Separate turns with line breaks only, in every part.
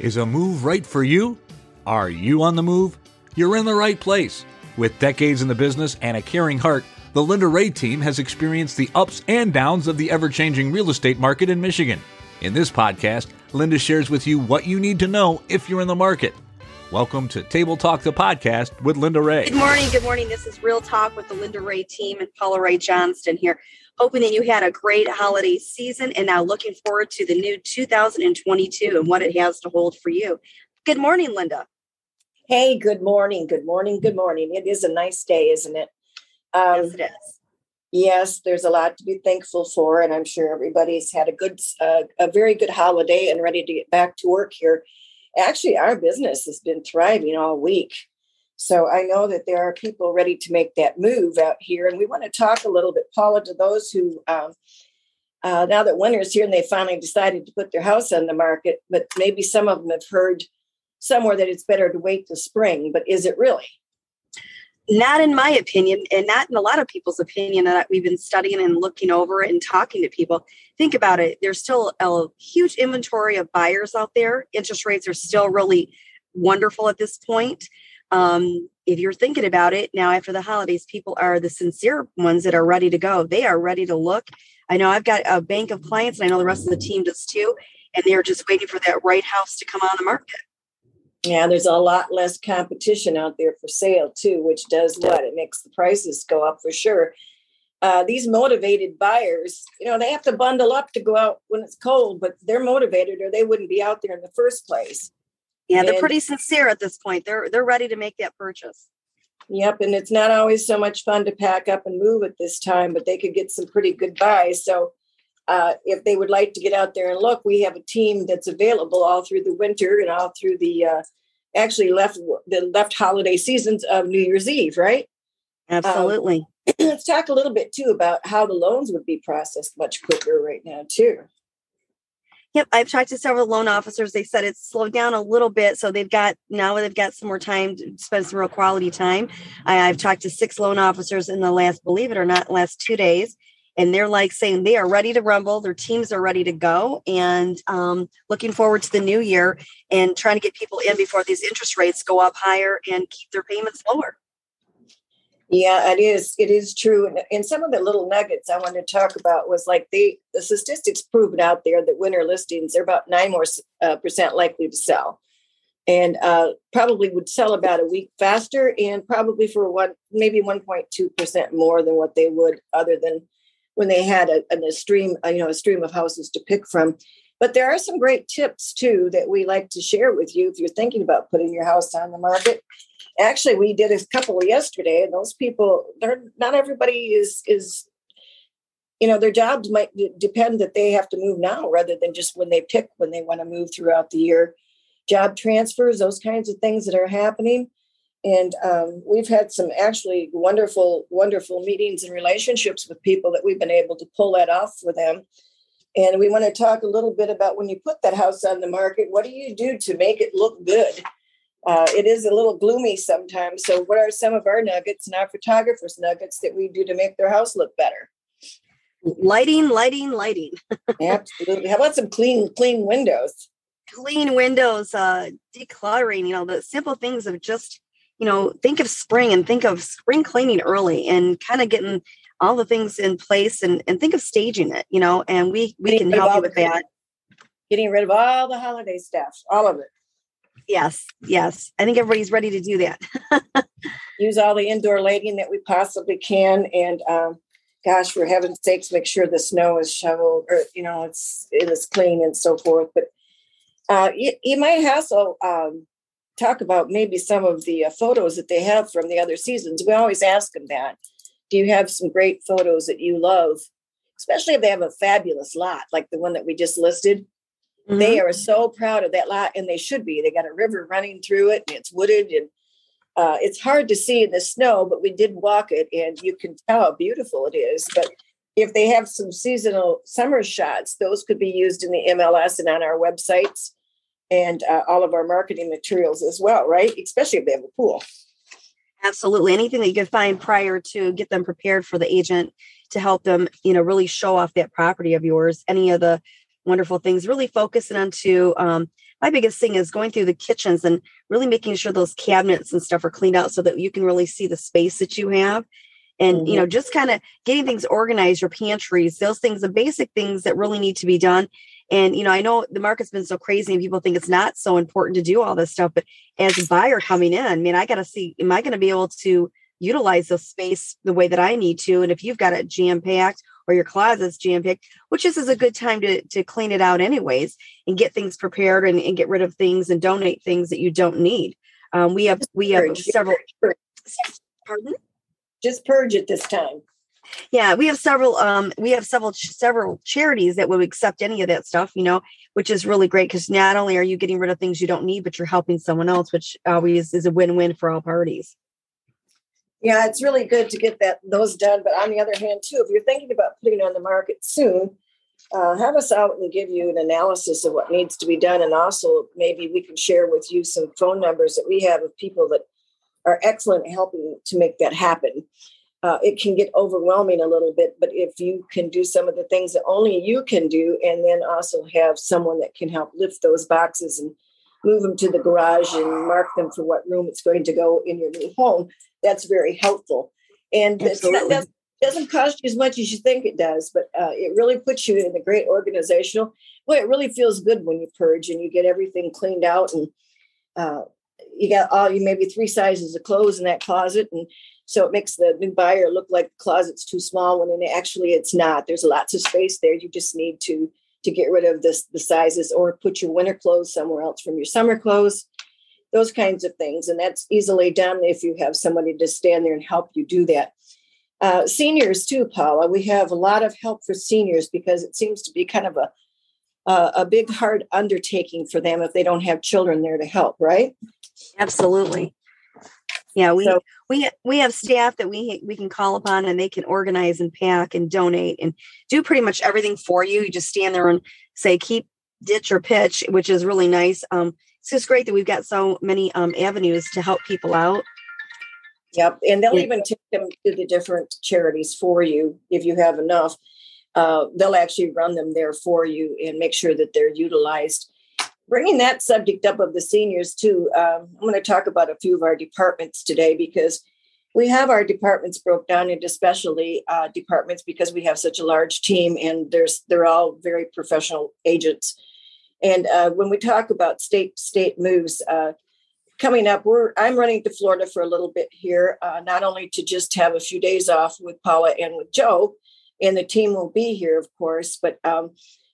Is a move right for you? Are you on the move? You're in the right place. With decades in the business and a caring heart, the Linda Rea team has experienced the ups and downs of the ever changing real estate market in Michigan. In this podcast, Linda shares with you what you need to know if you're in the market. Welcome to Table Talk, the podcast with Linda Rea.
Good morning. Good morning. This is Real Talk with the Linda Rea team and Paula Rea Johnston here. Hoping that you had a great holiday season and now looking forward to the new 2022 and what it has to hold for you. Good morning, Linda.
Hey, good morning. Good morning. Good morning. It is a nice day, isn't it?
Um, yes, it is.
Yes, there's a lot to be thankful for, and I'm sure everybody's had a good, uh, a very good holiday and ready to get back to work here. Actually, our business has been thriving all week. So I know that there are people ready to make that move out here. And we want to talk a little bit, Paula, to those who, um, uh, now that winter's here and they finally decided to put their house on the market, but maybe some of them have heard somewhere that it's better to wait till spring. But is it really?
Not in my opinion, and not in a lot of people's opinion that we've been studying and looking over and talking to people. Think about it. There's still a huge inventory of buyers out there. Interest rates are still really wonderful at this point um, if you're thinking about it now after the holidays, people are the sincere ones that are ready to go. They are ready to look. I know I've got a bank of clients, and I know the rest of the team does too, and they're just waiting for that right house to come on the market.
Yeah, there's a lot less competition out there for sale too, which does what? It makes the prices go up for sure. Uh, these motivated buyers, you know, they have to bundle up to go out when it's cold, but they're motivated or they wouldn't be out there in the first place.
Yeah, they're and, pretty sincere at this point. They're they're ready to make that purchase.
Yep, and it's not always so much fun to pack up and move at this time, but they could get some pretty good buys. So uh, if they would like to get out there and look, we have a team that's available all through the winter and all through the uh, actually left the left holiday seasons of New Year's Eve, right?
Absolutely.
Um, let's talk a little bit too about how the loans would be processed much quicker right now too.
Yep, I've talked to several loan officers. They said it's slowed down a little bit, so they've got now they've got some more time to spend some real quality time. I, have talked to six loan officers in the last, believe it or not, last two days, and they're like saying they are ready to rumble. Their teams are ready to go, and um, looking forward to the new year and trying to get people in before these interest rates go up higher and keep their payments lower.
Yeah, it is. It is true. And, and some of the little nuggets I wanted to talk about was like the the statistics proven out there that winter listings are about nine more uh, percent likely to sell, and uh, probably would sell about a week faster, and probably for one maybe one point two percent more than what they would other than when they had a, a stream uh, you know a stream of houses to pick from. But there are some great tips too that we like to share with you if you're thinking about putting your house on the market. Actually we did a couple yesterday and those people they're not everybody is is you know their jobs might depend that they have to move now rather than just when they pick when they want to move throughout the year. Job transfers those kinds of things that are happening and um, we've had some actually wonderful wonderful meetings and relationships with people that we've been able to pull that off for them and we want to talk a little bit about when you put that house on the market what do you do to make it look good uh, it is a little gloomy sometimes. So, what are some of our nuggets and our photographers' nuggets that we do to make their house look better?
Lighting, lighting, lighting.
Absolutely. How about some clean, clean windows?
Clean windows, uh, decluttering. You know, the simple things of just, you know, think of spring and think of spring cleaning early and kind of getting all the things in place and, and think of staging it. You know, and we we getting can help you with that.
Getting rid of all the holiday stuff, all of it.
Yes, yes. I think everybody's ready to do that.
Use all the indoor lighting that we possibly can, and um, gosh, for heaven's sakes, make sure the snow is shoveled or you know it's it is clean and so forth. But uh, you, you, might also um, talk about maybe some of the uh, photos that they have from the other seasons. We always ask them that. Do you have some great photos that you love, especially if they have a fabulous lot like the one that we just listed? Mm-hmm. They are so proud of that lot, and they should be. They got a river running through it, and it's wooded, and uh, it's hard to see in the snow, but we did walk it, and you can tell how beautiful it is. But if they have some seasonal summer shots, those could be used in the MLS and on our websites and uh, all of our marketing materials as well, right? Especially if they have a pool.
Absolutely. Anything that you can find prior to get them prepared for the agent to help them, you know, really show off that property of yours. Any of the wonderful things. Really focusing on to um, my biggest thing is going through the kitchens and really making sure those cabinets and stuff are cleaned out so that you can really see the space that you have and mm-hmm. you know just kind of getting things organized your pantries those things the basic things that really need to be done and you know i know the market's been so crazy and people think it's not so important to do all this stuff but as a buyer coming in i mean i got to see am i going to be able to utilize the space the way that i need to? And if you've got it jam packed or your closet's jam packed which this is a good time to to clean it out anyways and get things prepared and, and get rid of things and donate things that you don't need. Um, we have we have several
pardon? Just purge it this time.
Yeah, we have several. Um, we have several several charities that would accept any of that stuff. You know, which is really great because not only are you getting rid of things you don't need, but you're helping someone else, which always is a win-win for all parties.
Yeah, it's really good to get that those done. But on the other hand, too, if you're thinking about putting it on the market soon, uh, have us out and give you an analysis of what needs to be done, and also maybe we can share with you some phone numbers that we have of people that are excellent at helping to make that happen. Uh, it can get overwhelming a little bit, but if you can do some of the things that only you can do, and then also have someone that can help lift those boxes and move them to the garage and mark them for what room it's going to go in your new home, that's very helpful. And that doesn't cost you as much as you think it does, but uh, it really puts you in a great organizational. Well, it really feels good when you purge and you get everything cleaned out and uh, you got all you maybe three sizes of clothes in that closet and so it makes the new buyer look like the closet's too small when actually it's not. There's lots of space there. You just need to to get rid of this the sizes or put your winter clothes somewhere else from your summer clothes those kinds of things and that's easily done if you have somebody to stand there and help you do that. Uh, seniors too paula. We have a lot of help for seniors because it seems to be kind of a uh, a big hard undertaking for them if they don't have children there to help right
Absolutely. Yeah, we so, we we have staff that we we can call upon and they can organize and pack and donate and do pretty much everything for you. You just stand there and say keep ditch or pitch, which is really nice. Um, it's just great that we've got so many um, avenues to help people out.
Yep, and they'll yeah. even take them to the different charities for you if you have enough. Uh, they'll actually run them there for you and make sure that they're utilized bringing that subject up of the seniors too, um, I'm going to talk about a few of our departments today because we have our departments broke down into specialty uh, departments because we have such a large team and there's they're all very professional agents. And uh, when we talk about state state moves uh, coming up, we're I'm running to Florida for a little bit here, uh, not only to just have a few days off with Paula and with Joe, and the team will be here, of course, but um,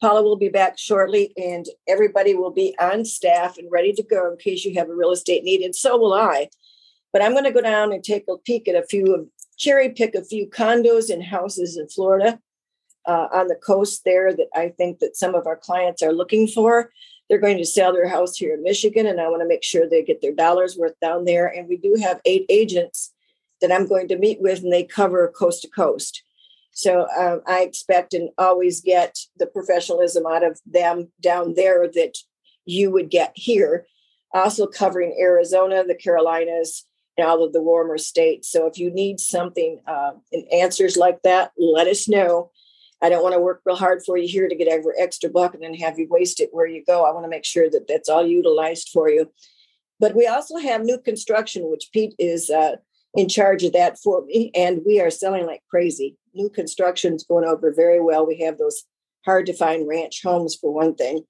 Paula will be back shortly, and everybody will be on staff and ready to go in case you have a real estate need, and so will I. But I'm going to go down and take a peek at a few of cherry pick a few condos and houses in Florida uh, on the coast there that I think that some of our clients are looking for. They're going to sell their house here in Michigan, and I want to make sure they get their dollars worth down there. And we do have eight agents that I'm going to meet with, and they cover coast to coast. So um, I expect and always get the professionalism out of them down there that you would get here. Also covering Arizona, the Carolinas, and all of the warmer states. So if you need something uh, answers like that, let us know. I don't want to work real hard for you here to get every extra buck and then have you waste it where you go. I want to make sure that that's all utilized for you. But we also have new construction, which Pete is uh, in charge of that for me, and we are selling like crazy new construction's going over very well. We have those hard to find ranch homes for one thing.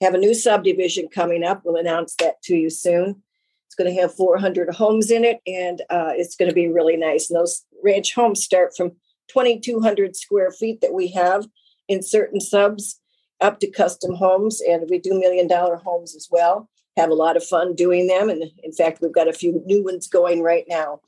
Have a new subdivision coming up. We'll announce that to you soon. It's going to have 400 homes in it, and uh, it's going to be really nice. And those ranch homes start from 2,200 square feet that we have in certain subs up to custom homes, and we do million dollar homes as well. Have a lot of fun doing them, and in fact, we've got a few new ones going right now.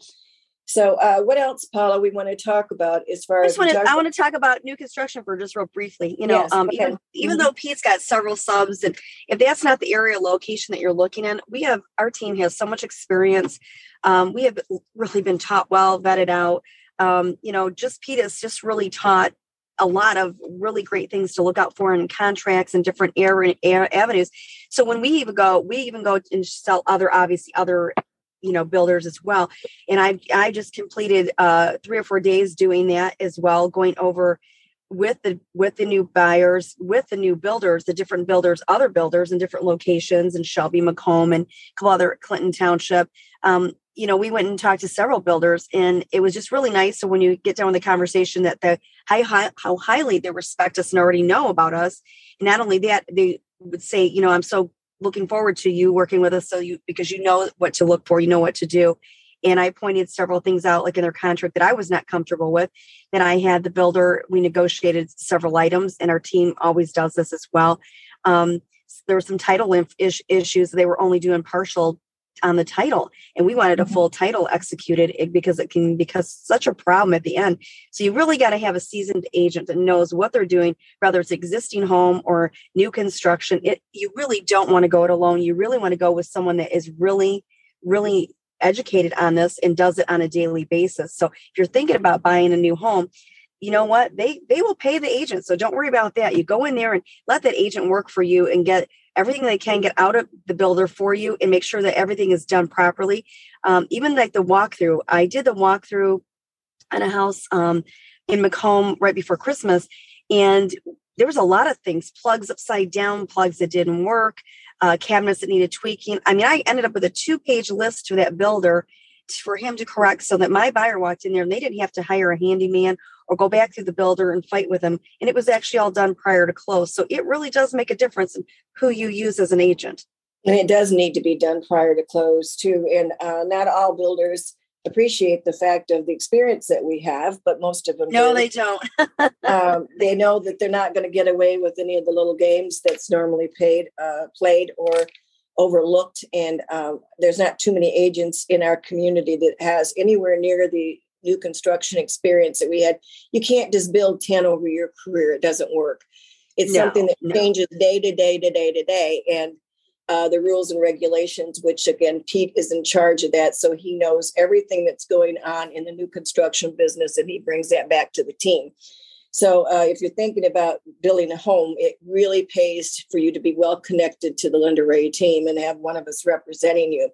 So, uh, what else, Paula, we want to talk about as far as
wanna, I want to talk about new construction for just real briefly. You know, yes, um, okay. even even mm-hmm. though Pete's got several subs, and if that's not the area location that you're looking in, we have our team has so much experience. Um, we have really been taught well, vetted out. Um, you know, just Pete has just really taught a lot of really great things to look out for in contracts and different area, avenues. So when we even go, we even go and sell other, obviously, other you know builders as well. And i i just completed uh three or four days doing that as well going over with the with the new buyers with the new builders the different builders other builders in different locations in shelby macomb and a couple other clinton township. Um, you know we went and talked to several builders and it was just really nice. So when you get down with the conversation that the high, high how highly they respect us and already know about us and not only that they would say you know i'm so looking forward to you working with us so you because you know what to look for you know what to do and I pointed several things out, like in their contract, that I was not comfortable with. Then I had the builder, we negotiated several items, and our team always does this as well. Um, there were some title inf- issues. They were only doing partial on the title and we wanted a mm-hmm. full title executed because it can because such a problem at the end so you really got to have a seasoned agent that knows what they're doing whether it's existing home or new construction it you really don't want to go it alone you really want to go with someone that is really really educated on this and does it on a daily basis. So if you're thinking about buying a new home, you know what? They they will pay the agent. So don't worry about that. You go in there and let that agent work for you and get everything they can get out of the builder for you and make sure that everything is done properly. Um, even like the walkthrough, I did the walkthrough on a house um, in Macomb right before Christmas, and there was a lot of things plugs upside down, plugs that didn't work, uh, cabinets that needed tweaking. I mean, I ended up with a two page list to that builder for him to correct so that my buyer walked in there and they didn't have to hire a handyman or go back to the builder and fight with him. And it was actually all done prior to close. So it really does make a difference in who you use as an agent.
And it does need to be done prior to close too. And uh, not all builders appreciate the fact of the experience that we have, but most of them
no, do. they don't.
um, they know that they're not going to get away with any of the little games that's normally paid, uh, played, or overlooked. And um, there's not too many agents in our community that has anywhere near the new construction experience that we had. You can't just build ten over your career; it doesn't work. It's no, something that no. changes day to day to day to day, and uh, the rules and regulations, which again, Pete is in charge of that. So he knows everything that's going on in the new construction business and he brings that back to the team. So uh, if you're thinking about building a home, it really pays for you to be well connected to the Linda Rea team and have one of us representing you.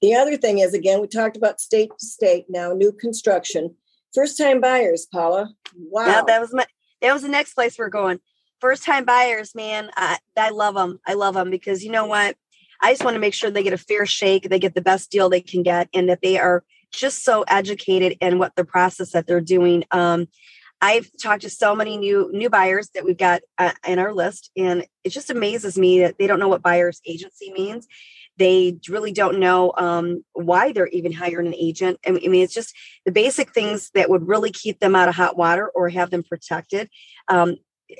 The other thing is, again, we talked about state to state now, new construction, first time buyers, Paula. Wow.
Yeah, that was my, that was the next place we're going first time buyers, man, I, I love them. I love them because you know what? I just want to make sure they get a fair shake, they get the best deal they can get, and that they are just so educated in what the process that they're doing. Um, I've talked to so many new new buyers that we've got uh, in our list, and it just amazes me that they don't know what buyer's agency means. They really don't know um, why they're even hiring an agent. I mean, it's just the basic things that would really keep them out of hot water or have them protected. Um,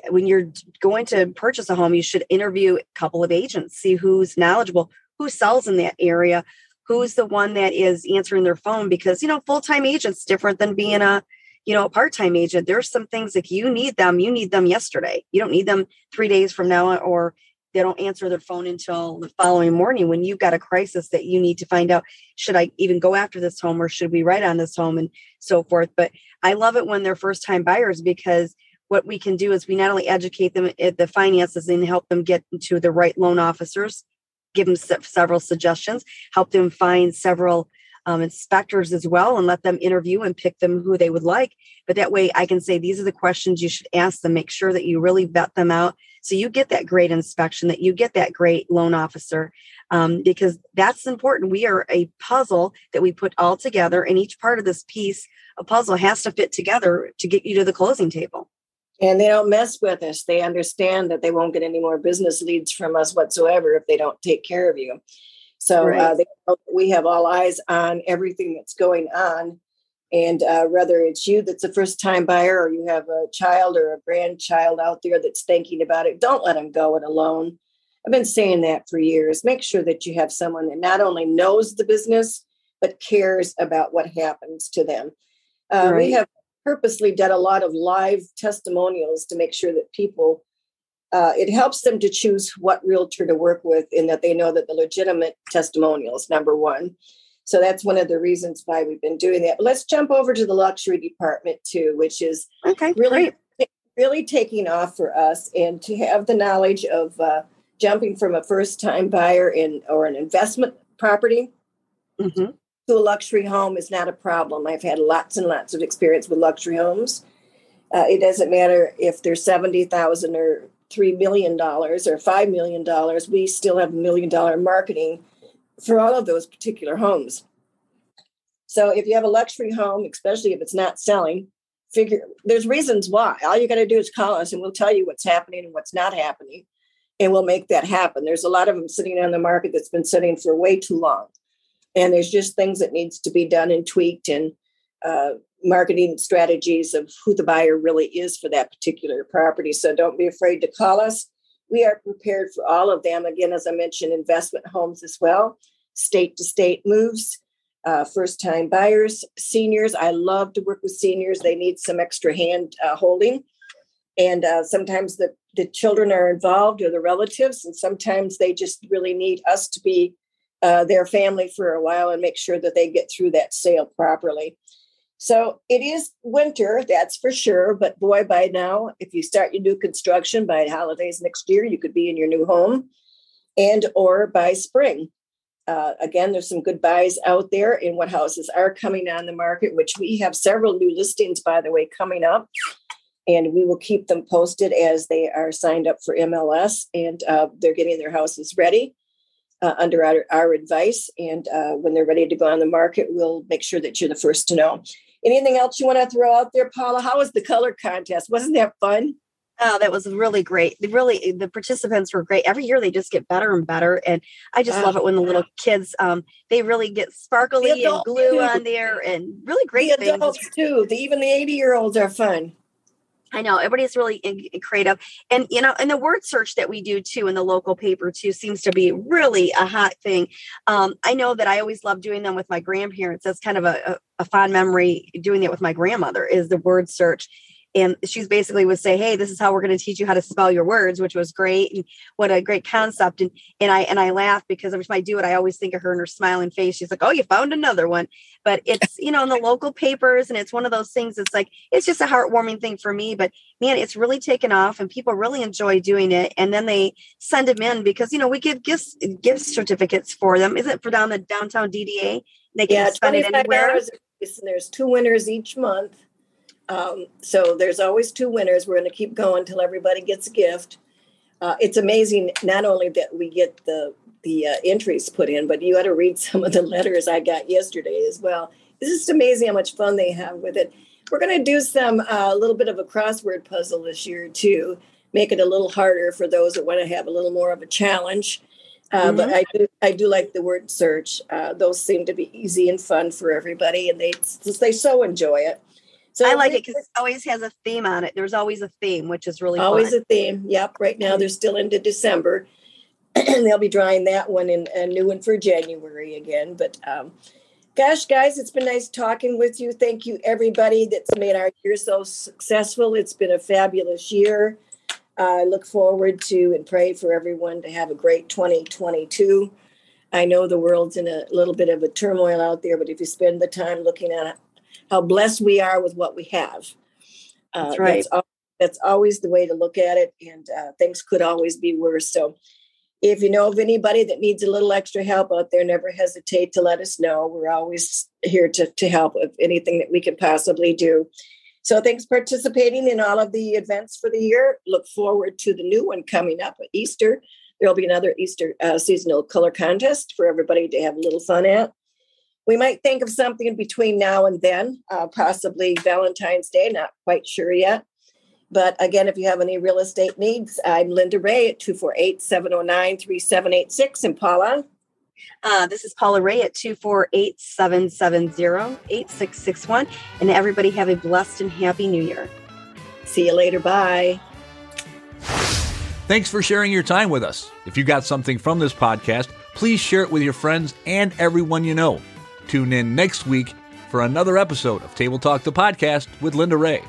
when you're going to purchase a home, you should interview a couple of agents, see who's knowledgeable, who sells in that area, who's the one that is answering their phone. Because you know, full time agents different than being a you know a part time agent. There's some things like you need them, you need them yesterday. You don't need them three days from now, or they don't answer their phone until the following morning when you've got a crisis that you need to find out should I even go after this home or should we write on this home and so forth. But I love it when they're first time buyers because what we can do is we not only educate them at the finances and help them get to the right loan officers, give them several suggestions, help them find several um, inspectors as well, and let them interview and pick them who they would like. But that way, I can say these are the questions you should ask them. Make sure that you really vet them out so you get that great inspection, that you get that great loan officer, um, because that's important. We are a puzzle that we put all together, and each part of this piece, a puzzle, has to fit together to get you to the closing table
and they don't mess with us. They understand that they won't get any more business leads from us whatsoever if they don't take care of you. So uh, right. uh, they, we have all eyes on everything that's going on. And uh, whether it's you that's a first time buyer or you have a child or a grandchild out there that's thinking about it, don't let them go it alone. I've been saying that for years. Make sure that you have someone that not only knows the business, but cares about what happens to them. Uh, right. We have purposely done a lot of live testimonials to make sure that people uh, it helps them to choose what realtor to work with in that they know that the legitimate testimonials number one so that's one of the reasons why we've been doing that but let's jump over to the luxury department too which is
okay
really great. really taking off for us and to have the knowledge of uh, jumping from a first time buyer in or an investment property mm-hmm to a luxury home is not a problem. I've had lots and lots of experience with luxury homes. Uh, it doesn't matter if there's 70,000 or $3 million or $5 million, we still have a million dollar marketing for all of those particular homes. So if you have a luxury home, especially if it's not selling, figure there's reasons why. All you got to do is call us and we'll tell you what's happening and what's not happening. And we'll make that happen. There's a lot of them sitting on the market that's been sitting for way too long. And there's just things that needs to be done and tweaked and uh, marketing strategies of who the buyer really is for that particular property. So don't be afraid to call us. We are prepared for all of them. Again, as I mentioned, investment homes as well, state to state moves, uh, first time buyers, seniors. I love to work with seniors. They need some extra hand uh, holding. And uh, sometimes the, the children are involved or the relatives, and sometimes they just really need us to be uh, their family for a while and make sure that they get through that sale properly. So it is winter, that's for sure. But boy, by now, if you start your new construction by holidays next year, you could be in your new home, and or by spring. Uh, again, there's some good buys out there in what houses are coming on the market, which we have several new listings, by the way, coming up. And we will keep them posted as they are signed up for MLS and uh, they're getting their houses ready uh, under our, our, advice. And uh, when they're ready to go on the market, we'll make sure that you're the first to know. Anything else you want to throw out there, Paula? How was the color contest? Wasn't that fun?
Oh, that was really great. Really, the participants were great. Every year they just get better and better, and I just love it when the little kids um they really get sparkly and glue too. on there and really great
the adults things. too. The, even the eighty year olds are fun.
I know everybody's really in, in creative, and you know, and the word search that we do too in the local paper too seems to be really a hot thing. Um, I know that I always love doing them with my grandparents. That's kind of a, a, a fond memory doing it with my grandmother. Is the word search, and she's basically would say hey this is how we're going to teach you how to spell your words which was great and what a great concept and and i and i laugh because every time i do it i always think of her and her smiling face. She's like oh you found another one. But it's you know in the local papers and it's one of those things it's like it's just a heartwarming thing for me but man it's really taken off and people really enjoy doing it and then they send them in because you know we give gifts gift certificates for them. Is it for down the downtown dda they can yeah, spend it anywhere?
there's two winners each month um, so there's always two winners. We're going to keep going until everybody gets a gift. Uh, it's amazing not only that we get the the uh, entries put in, but you got to read some of the letters I got yesterday as well. It's just amazing how much fun they have with it. We're going to do some uh, a uh, little bit of a crossword puzzle this year too, make it a little harder for those that want to have a little more of a challenge. Uh, mm-hmm. But I do, I do like the word search. Uh, those seem to be easy and fun for everybody, and they they so enjoy it.
So I like it because it always has a theme on it. There's always a theme, which is really
always
fun.
a theme. Yep. Right now they're still into December, and they'll be drawing that one in a new one for January again. But um, gosh, guys, it's been nice talking with you. Thank you, everybody that's made our year so successful. It's been a fabulous year. I look forward to and pray for everyone to have a great 2022. I know the world's in a little bit of a turmoil out there, but if you spend the time looking at how blessed we are with what we have.
Uh, that's right.
That's, that's, always the way to look at it, and uh, things could always be worse. So, if you know of anybody that needs a little extra help out there, never hesitate to let us know. We're always here to, to help with anything that we can possibly do. So, thanks for participating in all of the events for the year. Look forward to the new one coming up at Easter. There'll be another Easter uh, seasonal color contest for everybody to have a little fun at. We might think of something between now and then, uh, possibly Valentine's Day, not quite sure yet. But again, if you have any real estate needs, I'm Linda Rea at 248 709 3786. And Paula?
Uh, this is Paula Rea at 248 770 8661. And everybody have a blessed and happy new year.
See you later. Bye.
Thanks for sharing your time with us. If you got something from this podcast, please share it with your friends and everyone you know. Tune in next week for another episode of Table Talk the Podcast with Linda Rea.